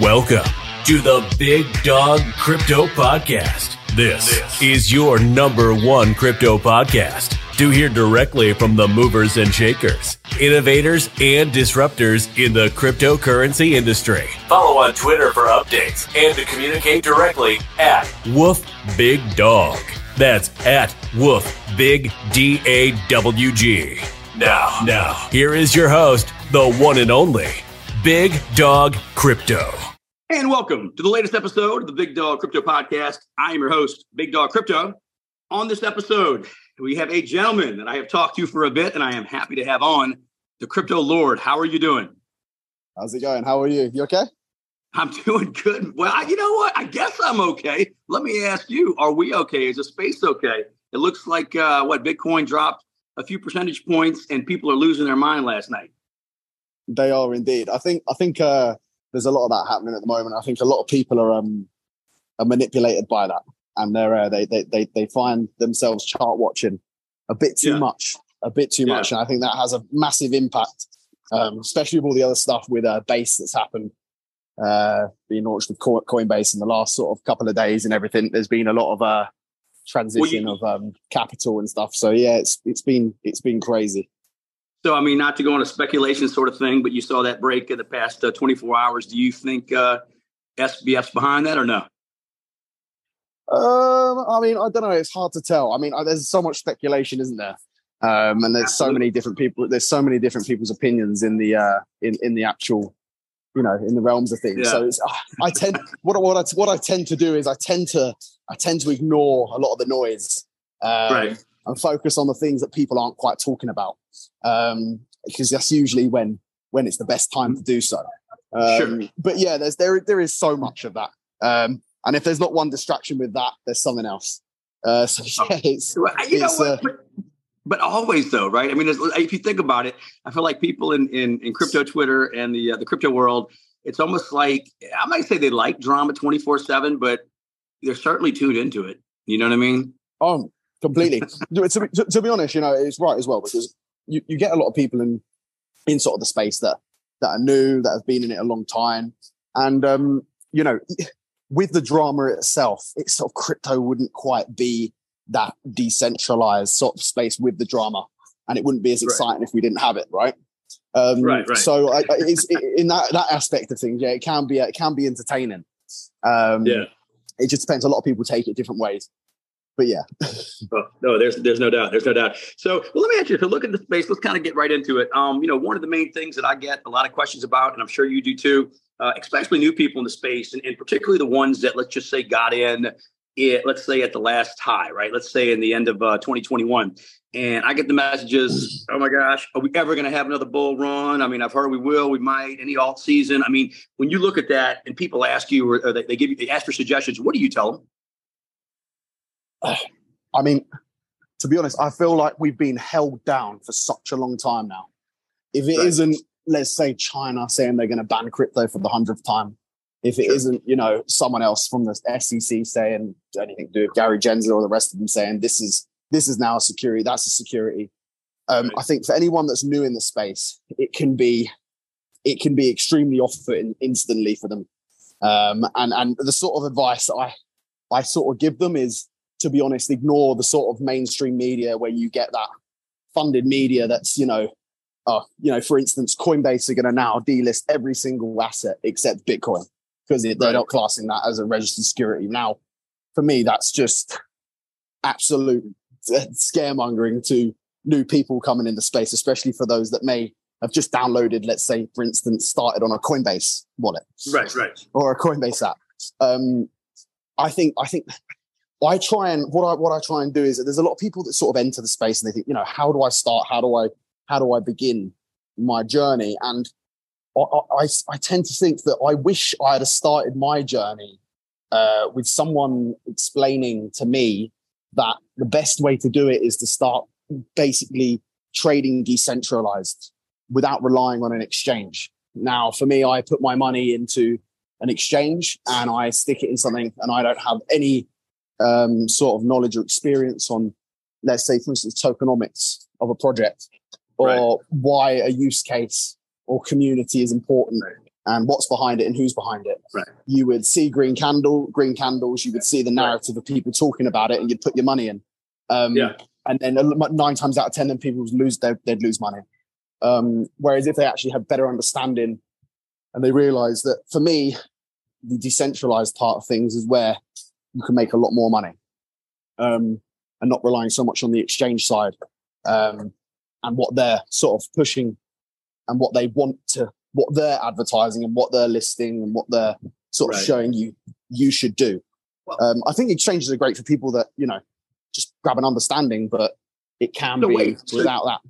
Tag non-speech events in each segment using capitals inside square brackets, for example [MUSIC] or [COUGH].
Welcome to the Big Dawg Crypto Podcast. This, is your number one crypto podcast to hear directly from the movers and shakers, innovators, and disruptors in the cryptocurrency industry. Follow on Twitter for updates and to communicate directly at Woof Big Dawg. That's at Woof Big D A W G. Now, now, here is your host, the one and only Big Dawg Crypto. And welcome to the latest episode of the Big Dawg Crypto Podcast. I am your host, Big Dawg Crypto. On this episode, we have a gentleman that I have talked to for a bit, and I am happy to have on the Crypto Lord. How are you doing? How's it going? How are you? You okay? I'm [LAUGHS] doing good. Well, I, you know what? I guess I'm okay. Let me ask you: Are we okay? Is the space okay? It looks like uh, what Bitcoin dropped a few percentage points, and people are losing their mind last night. They are indeed. I think I think uh, there's a lot of that happening at the moment. I think a lot of people are um, are manipulated by that, and they're uh, they, they they they find themselves chart watching a bit too yeah. much, a bit too yeah. much, and I think that has a massive impact, um, especially with all the other stuff with uh, base that's happened. Uh, being launched with Coinbase in the last sort of couple of days and everything, there's been a lot of uh, transition well, you, of um, capital and stuff. So yeah, it's it's been it's been crazy. So, I mean, not to go on a speculation sort of thing, but you saw that break in the past uh, 24 hours. Do you think uh, SBF's behind that or no? Um, I mean, I don't know. It's hard to tell. I mean, there's so much speculation, isn't there? Um, and there's Absolutely. so many different people. There's so many different people's opinions in the uh, in in the actual, you know, in the realms of things. Yeah. So it's, uh, I tend what what I what I tend to do is I tend to I tend to ignore a lot of the noise. Um, right and focus on the things that people aren't quite talking about, um, because that's usually when when it's the best time to do so. Um, sure. But yeah, there's there there is so much of that, um, and if there's not one distraction with that, there's something else. Uh, so [LAUGHS] yeah, it's, you know what. Uh, but, but always though, right? I mean, if you think about it, I feel like people in in, in crypto Twitter and the uh, the crypto world, it's almost like I might say they like drama twenty four seven, but they're certainly tuned into it. You know what I mean? Oh, completely. [LAUGHS] to, to, to, be honest, you know, it's right as well because you, you get a lot of people in in sort of the space that that are new, that have been in it a long time, and um, you know, with the drama itself, it's sort of crypto wouldn't quite be that decentralized sort of space with the drama, and it wouldn't be as exciting right. if we didn't have it, right? Um, right, right. So I, it's it, in that that aspect of things, yeah, it can be it can be entertaining. Um, yeah, it just depends. A lot of people take it different ways but yeah. [LAUGHS] oh, no, there's there's no doubt. There's no doubt. So well, let me ask you, to look at the space, let's kind of get right into it. Um, you know, one of the main things that I get a lot of questions about, and I'm sure you do too, uh, especially new people in the space, and, and particularly the ones that let's just say got in it, let's say at the last high, right? Let's say in the end of uh, 2021. And I get the messages, oh my gosh, are we ever going to have another bull run? I mean, I've heard we will, we might, any alt season. I mean, when you look at that and people ask you, or, they, they give you, they ask for suggestions, what do you tell them? I mean, to be honest, I feel like we've been held down for such a long time now. If it right. not let's say China saying they're going to ban crypto for the hundredth time, if it sure. not you know, someone else from the SEC saying anything to do with Gary Gensler or the rest of them saying this is this is now a security, that's a security. Um, right. I think for anyone that's new in the space, it can be it can be extremely off-putting instantly for them. Um, and and the sort of advice I I sort of give them is to be honest, ignore the sort of mainstream media where you get that funded media that's, you know, uh, you know, for instance, Coinbase are going to now delist every single asset except Bitcoin because they're right. not classing that as a registered security. Now, for me, that's just absolute scaremongering to new people coming into space, especially for those that may have just downloaded, let's say, for instance, started on a Coinbase wallet, right, right, or a Coinbase app. Um, I think I think I try and what I what I try and do is that there's a lot of people that sort of enter the space and they think, you know, how do I start? How do I how do I begin my journey? And I, I, I tend to think that I wish I had started my journey uh, with someone explaining to me that the best way to do it is to start basically trading decentralized without relying on an exchange. Now, for me, I put my money into an exchange and I stick it in something and I don't have any um, sort of knowledge or experience on, let's say, for instance, tokenomics of a project or right. why a use case or community is important. and what's behind it and who's behind it. Right. You would see green candle, green candles. You would see the narrative right. of people talking about it, and you'd put your money in. Um, yeah. And then nine times out of ten, then people would lose. They'd, they'd lose money. Um, whereas if they actually had better understanding, and they realise that for me, the decentralized part of things is where you can make a lot more money, um, and not relying so much on the exchange side um, and what they're sort of pushing and what they want to what they're advertising and what they're listing and what they're sort of right. showing you you should do. Um, I think exchanges are great for people that you know just grab an understanding, but it can no, be wait, without that.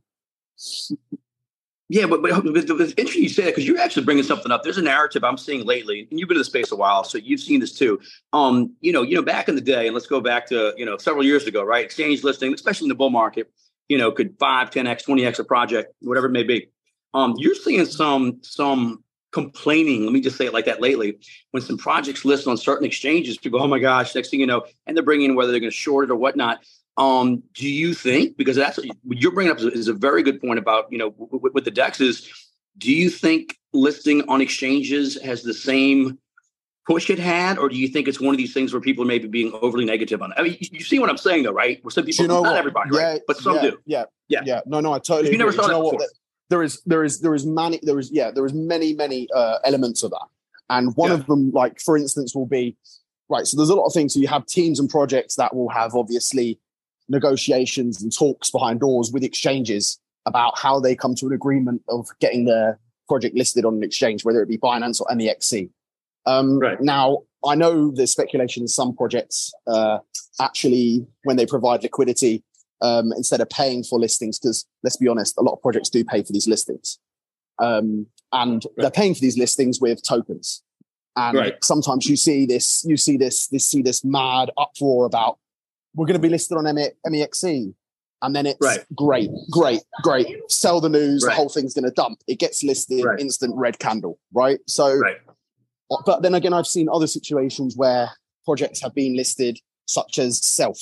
Yeah, but, but it's interesting you say that because you're actually bringing something up. There's a narrative I'm seeing lately, and you've been in the space a while, so you've seen this too. Um, you know, you know, back in the day, and let's go back to you know several years ago, right? Exchange listing, especially in the bull market, you know, could five, 10x, 20x a project, whatever it may be. Um, you're seeing some some complaining. Let me just say it like that lately. When some projects list on certain exchanges, people, oh my gosh, next thing you know, and they're bringing in whether they're going to short it or whatnot. Um, do you think because that's what you're bringing up is a very good point about you know with the dexes. Do you think listing on exchanges has the same push it had, or do you think it's one of these things where people are maybe being overly negative on it? I mean, you, see what I'm saying, though, right? Where some people, you know not what? everybody, yeah, right? But some yeah, do. Yeah, yeah, yeah. No, no, I totally. You agree. never saw that before there is there is there is many there is yeah there is many many uh, elements of that and one yeah. of them like for instance will be right so there's a lot of things so you have teams and projects that will have obviously negotiations and talks behind doors with exchanges about how they come to an agreement of getting their project listed on an exchange whether it be binance or MEXC um, right. now i know there's speculation in some projects uh, actually when they provide liquidity um, instead of paying for listings. Because let's be honest, a lot of projects do pay for these listings, um, and right. they're paying for these listings with tokens. And right. sometimes you see this, you see this, this see this mad uproar about we're going to be listed on MEXC, and then it's right. great, great, great. Sell the news, the whole thing's going to dump. It gets listed, instant red candle, right? So, uh, but then again, I've seen other situations where projects have been listed, such as Self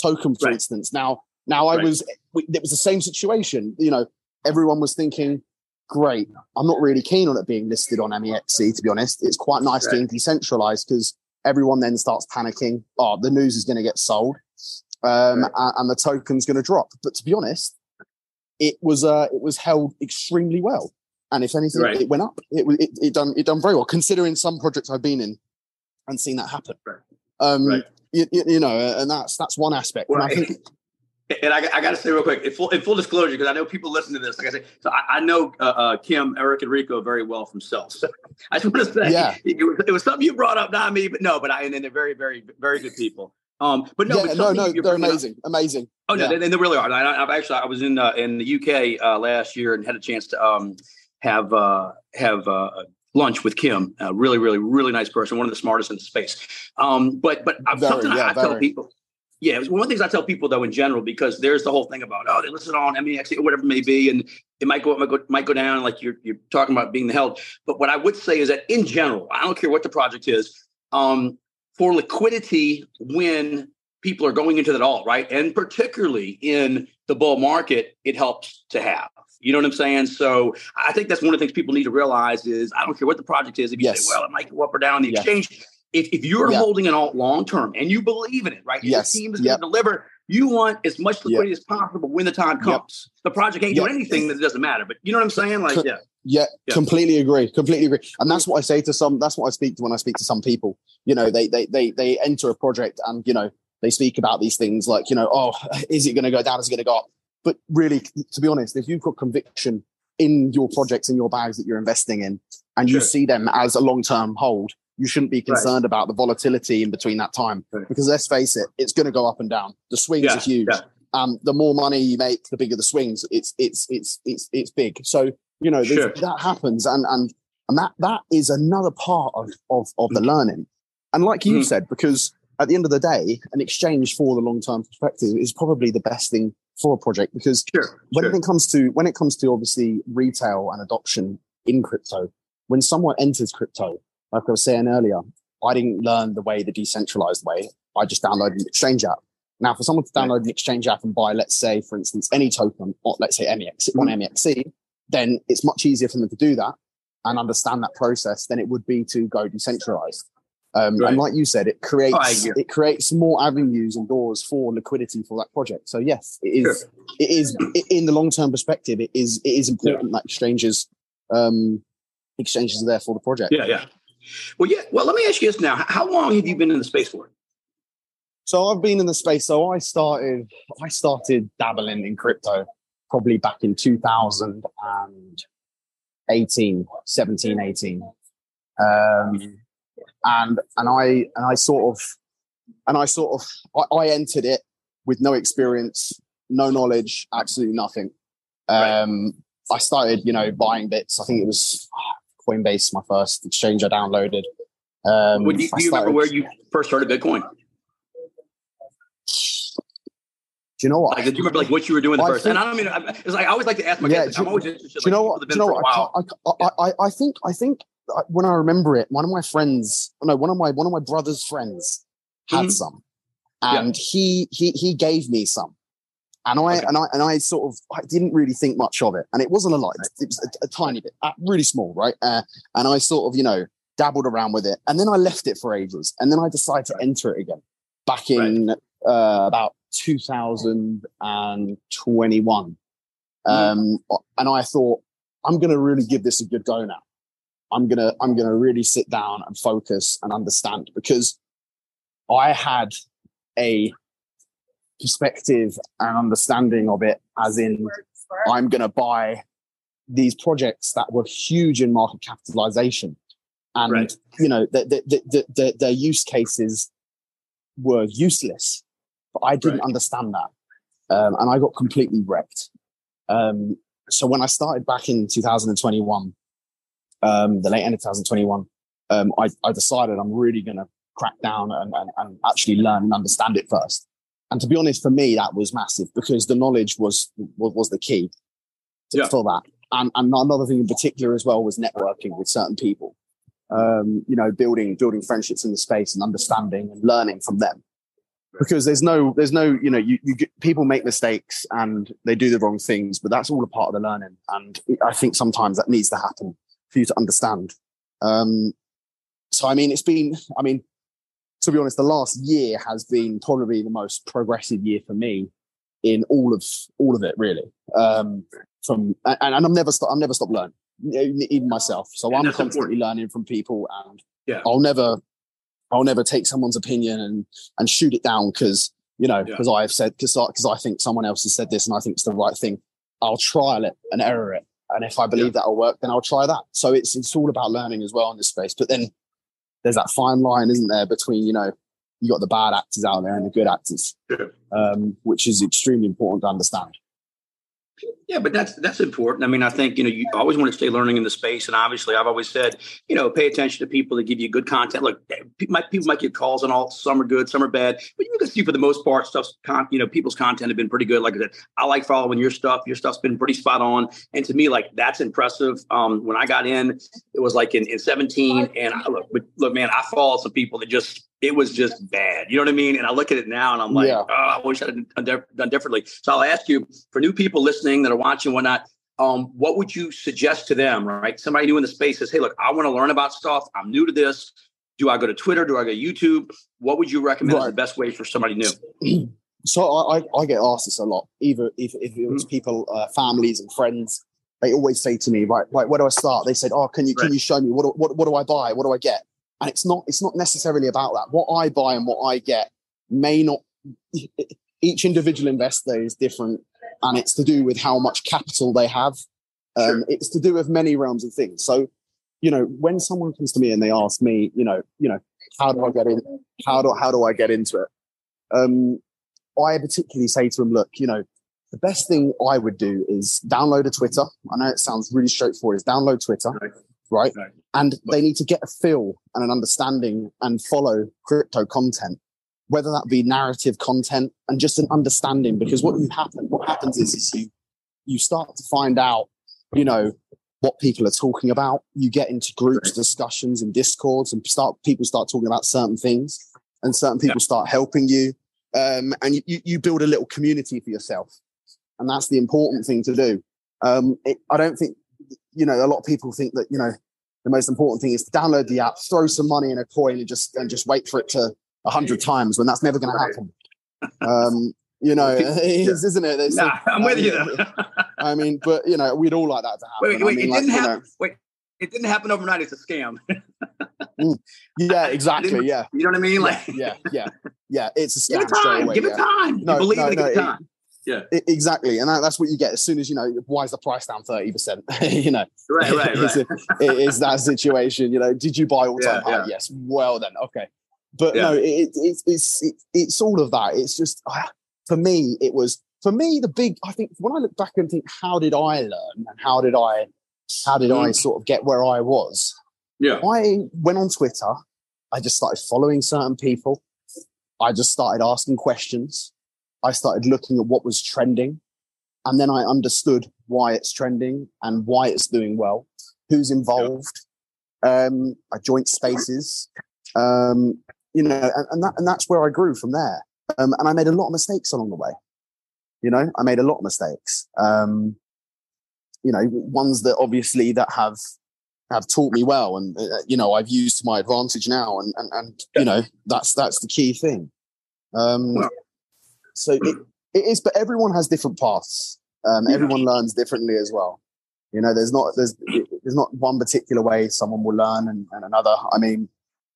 token, for instance. Now, now I right. was, it was the same situation. You know, everyone was thinking, great. I'm not really keen on it being listed on MEXC, to be honest. It's quite nice right. being decentralized because everyone then starts panicking. Oh, the news is going to get sold. Um, right. and, and, the token's going to drop. But to be honest, it was, uh, it was held extremely well. And if anything, right. it went up. It, it, it done, it done very well considering some projects I've been in and seen that happen. Um, you, you, know, and that's, that's one aspect. And I think, and I, I got to say real quick, in full, in full disclosure, because I know people listen to this. Like I say, so I, I know uh, uh, Kim, Eric, and Rico very well from Self. So [LAUGHS] I just want to say, yeah, it, was, it, was, something you brought up, not me, but no, but I and they're very, very, very good people. Um, but no, yeah, but no, no, they're amazing, up. amazing. Oh no, yeah. they, they, really are. I, have actually, I was in uh, in the UK uh, last year and had a chance to um, have uh, have uh, lunch with Kim. A really, really, really nice person, one of the smartest in the space. Um, but but very, something yeah, I, I tell people yeah, one of the things I tell people though in general because there's the whole thing about oh they listen on MEX or whatever it may be, and it might go, might go might go down like you're you're talking about being the held. But what I would say is that in general, I don't care what the project is, um, for liquidity when people are going into that all right, and particularly in the bull market, it helps to have. You know what I'm saying? So I think that's one of the things people need to realize is I don't care what the project is. If you yes. say, well, it might go up or down the yeah. exchange, if, if you're yeah. holding an alt long term and you believe in it, right? Yes. Your team is yep. going to deliver. You want as much liquidity yep. as possible when the time comes. Yep. The project ain't doing anything that doesn't matter. But you know what I'm saying? Like, Co- yeah. yeah. Yeah, completely agree. Completely agree. And that's what I say to some. That's what I speak to when I speak to some people. You know, they they they they enter a project and you know they speak about these things like you know, oh, [LAUGHS] is it going to go down? Is it going to go up? But really, to be honest, if you've got conviction in your projects in your bags that you're investing in, and sure. you see them as a long term hold, you shouldn't be concerned right. about the volatility in between that time right. because let's face it, it's going to go up and down. The swings yeah, are huge. Yeah. Um, the more money you make, the bigger the swings. It's it's it's it's it's big. So you know sure. that happens, and and and that that is another part of of, of the mm. learning. And like you mm. said, because at the end of the day, an exchange for the long term perspective is probably the best thing for a project because sure, when sure. it comes to when it comes to obviously retail and adoption in crypto, when someone enters crypto, like I was saying earlier, I didn't learn the way, the decentralized way. I just downloaded an exchange app. Now, for someone to download an exchange app and buy, let's say, for instance, any token, or let's say MEX, on MEXC, then it's much easier for them to do that and understand that process than it would be to go decentralized. Um, right. And like you said, it creates oh, it creates more avenues and doors for liquidity for that project. So yes, it is sure. it is in the long term perspective. It is it is important yeah. that exchanges um, exchanges are there for the project. Yeah, yeah. Well, yeah. Well, let me ask you this now: How long have you been in the space for? So I've been in the space. So I started I started dabbling in crypto probably back in 2018, 17, 18. Um, and and I and I sort of and I sort of I, I entered it with no experience, no knowledge, absolutely nothing. Um, right. I started, you know, buying bits. I think it was Coinbase, my first exchange I downloaded. Um, do you, do you started, remember where you first started Bitcoin? Do you know what? Like, do you remember like what you were doing the I first? Think, and I don't mean it's like I always like to ask my yeah, guests. I'm always interested. Do you know what? Do you know what? I, I, I, I think I think when I remember it, one of my friends, no, one of my one of my brother's friends had mm-hmm. some, and yeah. he he he gave me some, and I okay. and I and I sort of I didn't really think much of it, and it wasn't a lot. It was a, a tiny bit, uh, really small, right? Uh, and I sort of you know dabbled around with it, and then I left it for ages, and then I decided to enter it again back in right. uh, about 2021, mm-hmm. um, and I thought I'm going to really give this a good go now. I'm gonna I'm gonna really sit down and focus and understand because I had a perspective and understanding of it as in I'm gonna buy these projects that were huge in market capitalization and right. you know the, the, the, the, their use cases were useless but i didn't right. understand that um, and i got completely wrecked um, so when i started back in 2021 um, the late end of 2021, um, I, I, decided I'm really going to crack down and, and, and, actually learn and understand it first. And to be honest, for me, that was massive because the knowledge was was, was the key to, yeah. for that. And, and another thing in particular as well was networking with certain people. Um, you know, building building friendships in the space and understanding and learning from them. Because there's no there's no you know you, you get, people make mistakes and they do the wrong things, but that's all a part of the learning. And I think sometimes that needs to happen for you to understand. Um, so, I mean, it's been, I mean, to be honest, the last year has been probably the most progressive year for me in all of all of it, really. Um, from and, and I'm never st- I'm never stopped learning, even myself. So I'm constantly important. learning from people, and yeah. I'll never I'll never take someone's opinion and and shoot it down because you know because yeah. I've said because because I, I think someone else has said this and I think it's the right thing. I'll trial it and error it and if I believe yeah. that'll work, then I'll try that. So it's it's all about learning as well in this space. But then there's that fine line, isn't there, between you know you got the bad actors out there and the good actors, um, which is extremely important to understand. Yeah, but that's that's important. I mean, I think you know you always want to stay learning in the space, and obviously, I've always said you know pay attention to people that give you good content. Look, people might, people might get calls and all. Some are good, some are bad, but you can see for the most part, stuff's con, you know people's content have been pretty good. Like I said, I like following your stuff. Your stuff's been pretty spot on, and to me, like that's impressive. Um, when I got in, it was like in, in 17, and I, look, look, man, I followed some people that just it was just bad. You know what I mean? And I look at it now and I'm like, yeah. oh, I wish I'd done, done differently. So I'll ask you for new people listening that are watching, whatnot, um, what would you suggest to them, right? Somebody new in the space says, hey, look, I want to learn about stuff. I'm new to this. Do I go to Twitter? Do I go to YouTube? What would you recommend right. as the best way for somebody new? [CLEARS THROAT] So I, I get asked this a lot, either if, if it was mm-hmm. people, uh, families and friends, they always say to me, right, right, where do I start? They said, oh, can you, right. can you show me what, what, what do I buy? What do I get? And it's not, it's not necessarily about that. What I buy and what I get may not, each individual investor is different and it's to do with how much capital they have. Um, sure. It's to do with many realms of things. So, you know, when someone comes to me and they ask me, you know, you know, how do I get in? How do, how do I get into it? Um, I particularly say to them, look, you know, the best thing I would do is download a Twitter. I know it sounds really straightforward. Is download Twitter, right? right? right. And they need to get a feel and an understanding and follow crypto content, whether that be narrative content and just an understanding. Because what you happen, what happens is, is you you start to find out, you know, what people are talking about. You get into groups, discussions, and discords, and start people start talking about certain things, and certain people yeah. start helping you, um, and you, you build a little community for yourself, and that's the important thing to do. Um, it, I don't think you know, a lot of people think that, you know, The most important thing is to download the app, throw some money in a coin, and just and just wait for it to a hundred times when that's never going to happen. Um, you know, [LAUGHS] [LAUGHS] it is, isn't it? It's Nah, like- I'm with you. um, though. [LAUGHS] I mean, but you know, we'd all like that to happen. wait, wait, I mean, it like, didn't you happen. know, Wait, it didn't happen overnight. It's a scam. yeah, exactly. Yeah, You know what I mean? Like, yeah, yeah, yeah. It's a scam. give it time. give yeah. it time. No, you believe no, it. Give no, it it- time. I- exactly, and that, that's what you get as soon as you know. Why is the price down thirty percent? [LAUGHS] you know, right, right, [LAUGHS] right. [LAUGHS] it is that situation. You know, did you buy all time Yeah, high? yeah. Yes. Well, then, okay. But Yeah. no, it, it, it's it's it's all of that. It's just ah, for me, it was for me the big. I think when I look back and think, how did I learn and how did I how did I Mm. sort of get where I was? Yeah. I went on Twitter. I just started following certain people. I just started asking questions. I started looking at what was trending. And then I understood why it's trending and why it's doing well, who's involved. Um, I joined spaces, um, you know, and, and that, and that's where I grew from there. Um, and I made a lot of mistakes along the way. You know, I made a lot of mistakes. Um, you know, ones that obviously that have have taught me well, and uh, you know, I've used to my advantage now, and and, and you know, that's that's the key thing. Um, so it, it is, but everyone has different paths. Um, everyone learns differently as well. You know, there's not there's there's not one particular way someone will learn and, and another. I mean,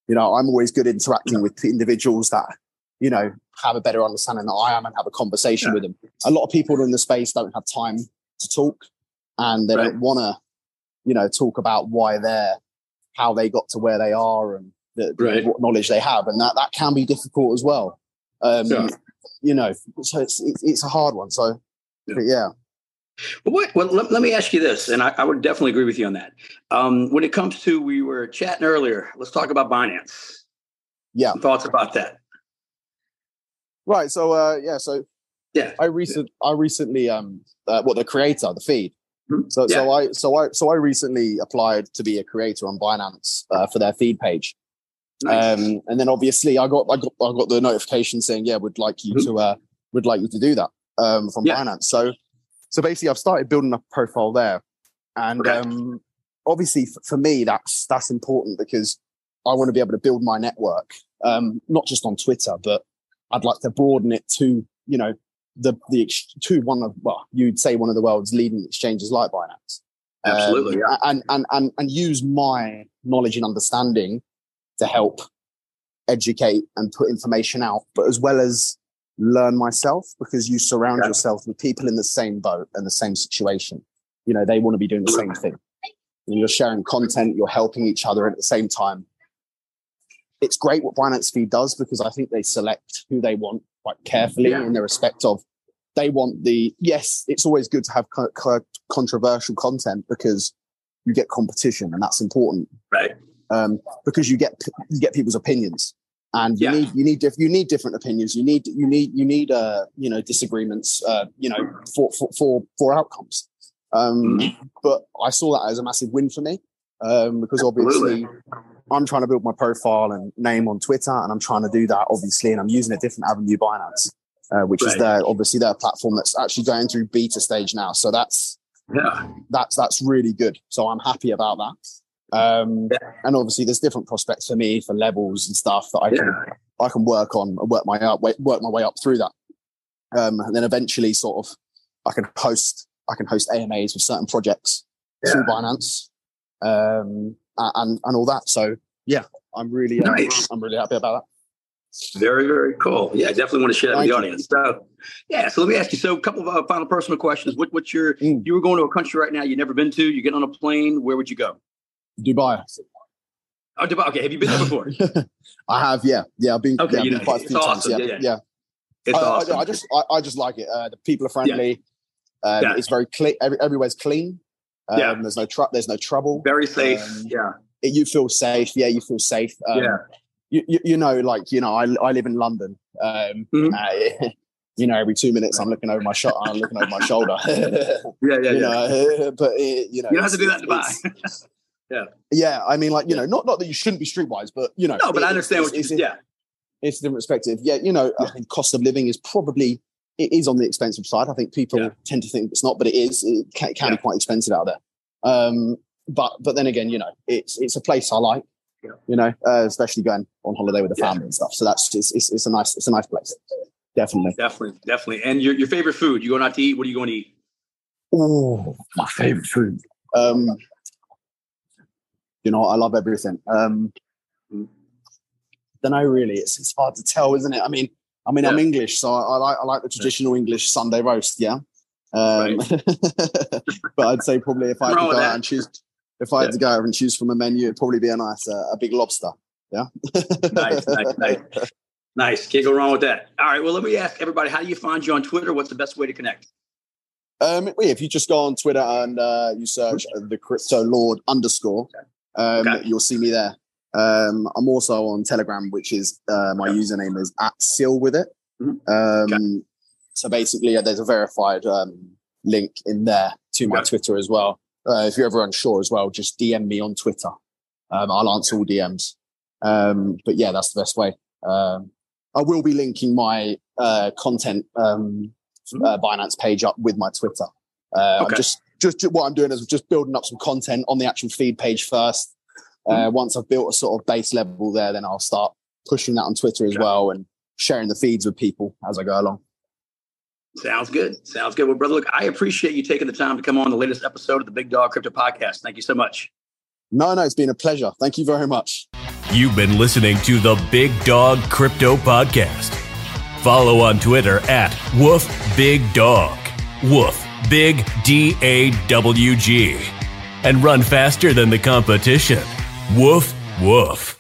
you know, I'm always good interacting with individuals that you know have a better understanding than I am and have a conversation Yeah. with them. A lot of people in the space don't have time to talk, and they Right. don't want to, you know, talk about why they're how they got to where they are and the, Right. what knowledge they have, and that that can be difficult as well. Um, Yeah. You know, so it's it's, it's a hard one. So, Yeah. but yeah. Well, what, well let, let me ask you this, and I, I would definitely agree with you on that. Um, when it comes to, we were chatting earlier, let's talk about Binance. Yeah. Some thoughts about that. Right. So uh yeah, so Yeah. I recent I recently um uh, what the creator, the feed. Mhm. So so I so I so I recently applied to be a creator on Binance uh, for their feed page. Nice. Um and then obviously I got I got I got the notification saying, yeah, would like you Mhm. to uh would like you to do that um from Yeah. Binance. So so basically I've started building a profile there. And Okay. um obviously f- for me that's that's important because I want to be able to build my network um not just on Twitter but I'd like to broaden it to, you know, the the ex- to one of well, you'd say one of the world's leading exchanges like Binance. Um, Absolutely, yeah. and, and and and use my knowledge and understanding to help educate and put information out, but as well as learn myself because you surround Yeah. yourself with people in the same boat and the same situation. You know, they want to be doing the same thing. And you're sharing content, you're helping each other at the same time it's great what Binance Feed does because I think they select who they want quite carefully Yeah. in the respect of they want the yes, it's always good to have co- co- controversial content because you get competition and that's important Right. Um, because you get you get people's opinions and you Yeah. need you need diff- you need different opinions you need you need you need uh you know disagreements uh you know for for for, for outcomes um Mhm. but I saw that as a massive win for me um because obviously Absolutely. I'm trying to build my profile and name on Twitter, and I'm trying to do that obviously, and I'm using a different avenue, Binance, uh, which is their obviously their platform that's actually going through beta stage now. So that's Yeah. that's that's really good. So I'm happy about that. Um, Yeah. and obviously, there's different prospects for me for levels and stuff that I can Yeah. I can work on and work my up work my way up through that. Um, and then eventually, sort of, I can host I can host AMAs with certain projects through Binance, um, and and all that. So yeah, I'm really uh, Nice. I'm really happy about that. Very, very cool. Yeah, I definitely want to share that with the you. audience. So, yeah, so let me ask you. So, a couple of uh, final personal questions. What, what's your? Mm. You were going to a country right now you've never been to. You get on a plane. Where would you go? Dubai. Oh, Dubai. Okay, have you been there before? [LAUGHS] I have, yeah, yeah. I've been, Okay, yeah, you know, quite a few times. awesome. Yeah, Yeah, yeah. yeah. It's I, I- awesome. I, just, I, I just like it. Uh, the people are friendly. Um, Yeah. It's very clean. Every, everywhere's clean. Um, Yeah. There's no tr- There's no trouble. very safe. um, yeah, It- you feel safe. Yeah, you feel safe. Um, yeah, you, you, you know, like you know, I, I live in London. Um, Mhm. uh, [LAUGHS] you know, every two minutes I'm looking over my shot. I'm looking over my shoulder. [LAUGHS] yeah, yeah. you yeah. know, but it, you know, you don't have to do that in Dubai. It's- Yeah, I mean, like you know, not not that you shouldn't be streetwise, but you know, no, but I understand it's, what you. it's, yeah, it's a different perspective. Yeah, you know, I think cost of living is probably it is on the expensive side. I think people Yeah. tend to think it's not, but it is. It can, it can Yeah. be quite expensive out there. Um, but but then again, you know, it's it's a place I like. Yeah. You know, uh, especially going on holiday with the family and stuff. So that's just it's, it's a nice it's a nice place. Definitely, definitely, definitely. And your your favorite food? You going out to eat? What are you going to eat? Oh, my favorite food. Um, you know, I love everything. Um, don't know really. It's it's hard to tell, isn't it? I mean, I mean, yeah. I'm English, so I, I, like I like the traditional English Sunday roast. Yeah. Um, right. [LAUGHS] but I'd say probably if I had to go out and choose, if I had yeah. to go out and choose from a menu, it'd probably be a nice, uh, a big lobster. Yeah. nice, nice, nice. Nice. Can't go wrong with that. All right. Well, let me ask everybody: How do you find you on Twitter? What's the best way to connect? Um, if you just go on Twitter and uh, you search the Crypto Lord underscore, um, okay. you'll see me there. Um, I'm also on Telegram, which is uh, my okay. username is at Seal with it. Mm-hmm. Um, okay. So basically, there's a verified um, link in there to my Twitter as well. Uh, if you're ever unsure as well, just DM me on Twitter. Um, I'll answer all DMs. Um, but yeah, that's the best way. Um, I will be linking my uh, content um, uh, Binance page up with my Twitter. Uh, okay. I'm just, just what I'm doing is just building up some content on the actual feed page first. Uh, mm-hmm. Once I've built a sort of base level there, then I'll start pushing that on Twitter as okay. well and sharing the feeds with people as I go along. Sounds good. Sounds good. Well, brother, look, I appreciate you taking the time to come on the latest episode of the Big Dawg Crypto Podcast. Thank you so much. No, no, it's been a pleasure. Thank you very much. You've been listening to the Big Dawg Crypto Podcast. Follow on Twitter at Woof Big Dawg. Woof Big D A W G. And run faster than the competition. Woof, woof.